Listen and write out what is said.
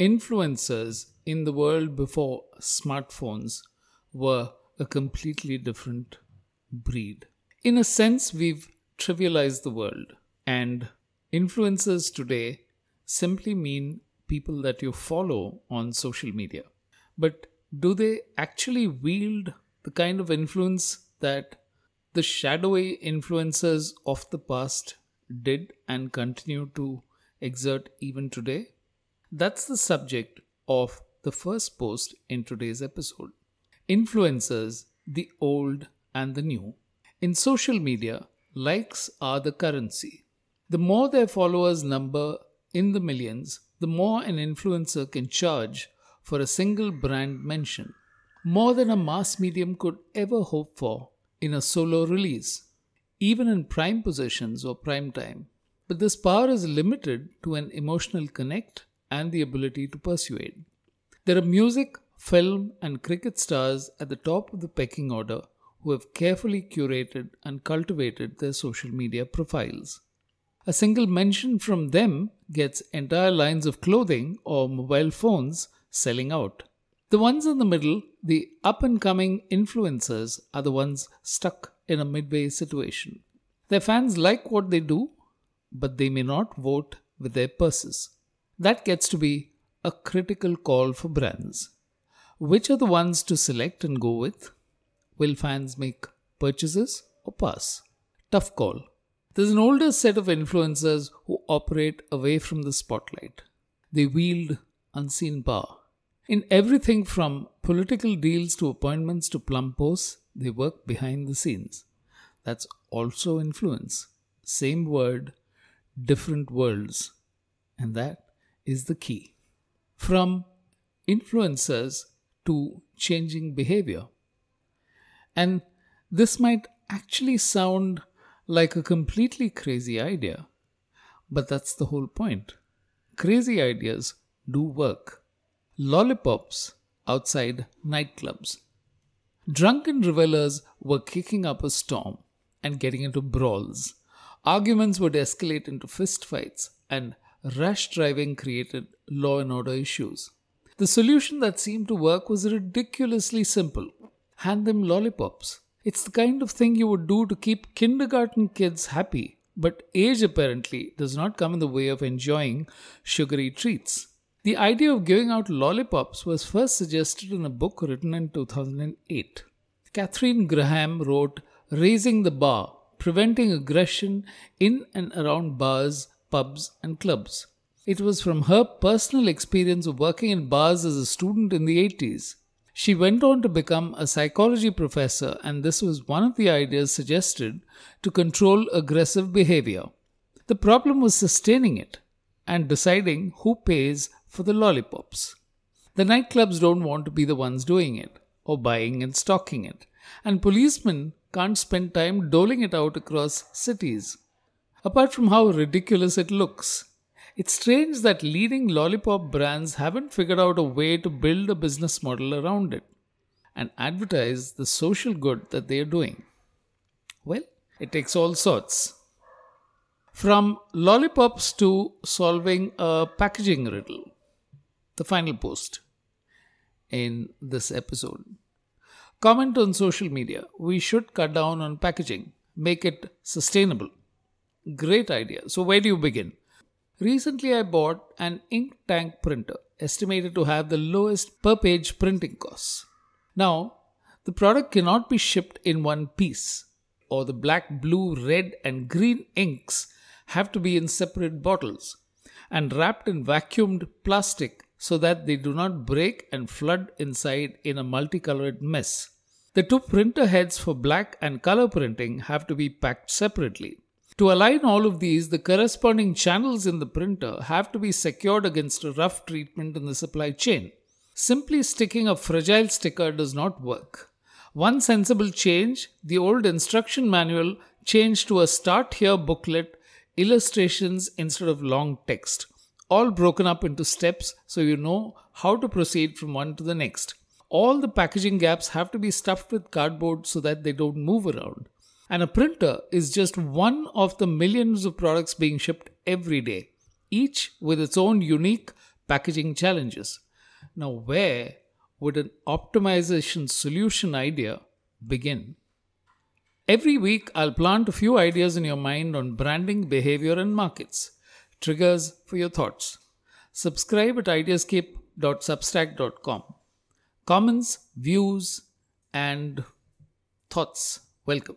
influencers in the world before smartphones were a completely different breed. In a sense, we've trivialized the world, and influencers today simply mean people that you follow on social media. But do they actually wield the kind of influence that the shadowy influencers of the past did and continue to exert even today? That's the subject of the first post in today's episode. Influencers, the old and the new. In social media, likes are the currency. The more their followers number in the millions, the more an influencer can charge for a single brand mention. More than a mass medium could ever hope for in a solo release, even in prime positions or prime time. But this power is limited to an emotional connect and the ability to persuade. There are music, film, and cricket stars at the top of the pecking order who have carefully curated and cultivated their social media profiles. A single mention from them gets entire lines of clothing or mobile phones selling out. The ones in the middle, the up and coming influencers, are the ones stuck in a midway situation. Their fans like what they do, but they may not vote with their purses. That gets to be a critical call for brands. Which are the ones to select and go with? Will fans make purchases or pass? Tough call. There's an older set of influencers who operate away from the spotlight. They wield unseen power. In everything from political deals to appointments to plum posts, they work behind the scenes. That's also influence. Same word, different worlds. And that is the key. From influencers to changing behavior. And this might actually sound like a completely crazy idea, but that's the whole point. Crazy ideas do work lollipops outside nightclubs. Drunken revelers were kicking up a storm and getting into brawls. Arguments would escalate into fistfights, and rash driving created law and order issues. The solution that seemed to work was ridiculously simple hand them lollipops. It's the kind of thing you would do to keep kindergarten kids happy, but age apparently does not come in the way of enjoying sugary treats. The idea of giving out lollipops was first suggested in a book written in 2008. Kathryn Graham wrote Raising the Bar Preventing Aggression in and Around Bars, Pubs, and Clubs. It was from her personal experience of working in bars as a student in the 80s. She went on to become a psychology professor, and this was one of the ideas suggested to control aggressive behavior. The problem was sustaining it and deciding who pays for the lollipops. The nightclubs don't want to be the ones doing it, or buying and stocking it, and policemen can't spend time doling it out across cities. Apart from how ridiculous it looks, it's strange that leading lollipop brands haven't figured out a way to build a business model around it and advertise the social good that they are doing. Well, it takes all sorts. From lollipops to solving a packaging riddle the final post in this episode. Comment on social media. We should cut down on packaging, make it sustainable. Great idea. So, where do you begin? Recently, I bought an ink tank printer, estimated to have the lowest per page printing costs. Now, the product cannot be shipped in one piece, or the black, blue, red, and green inks have to be in separate bottles and wrapped in vacuumed plastic so that they do not break and flood inside in a multicolored mess. The two printer heads for black and color printing have to be packed separately. To align all of these, the corresponding channels in the printer have to be secured against a rough treatment in the supply chain. Simply sticking a fragile sticker does not work. One sensible change the old instruction manual changed to a start here booklet, illustrations instead of long text all broken up into steps so you know how to proceed from one to the next. All the packaging gaps have to be stuffed with cardboard so that they don't move around. And a printer is just one of the millions of products being shipped every day, each with its own unique packaging challenges. Now, where would an optimization solution idea begin? Every week, I'll plant a few ideas in your mind on branding, behavior, and markets. Triggers for your thoughts. Subscribe at ideascape.substack.com. Comments, views, and thoughts welcome.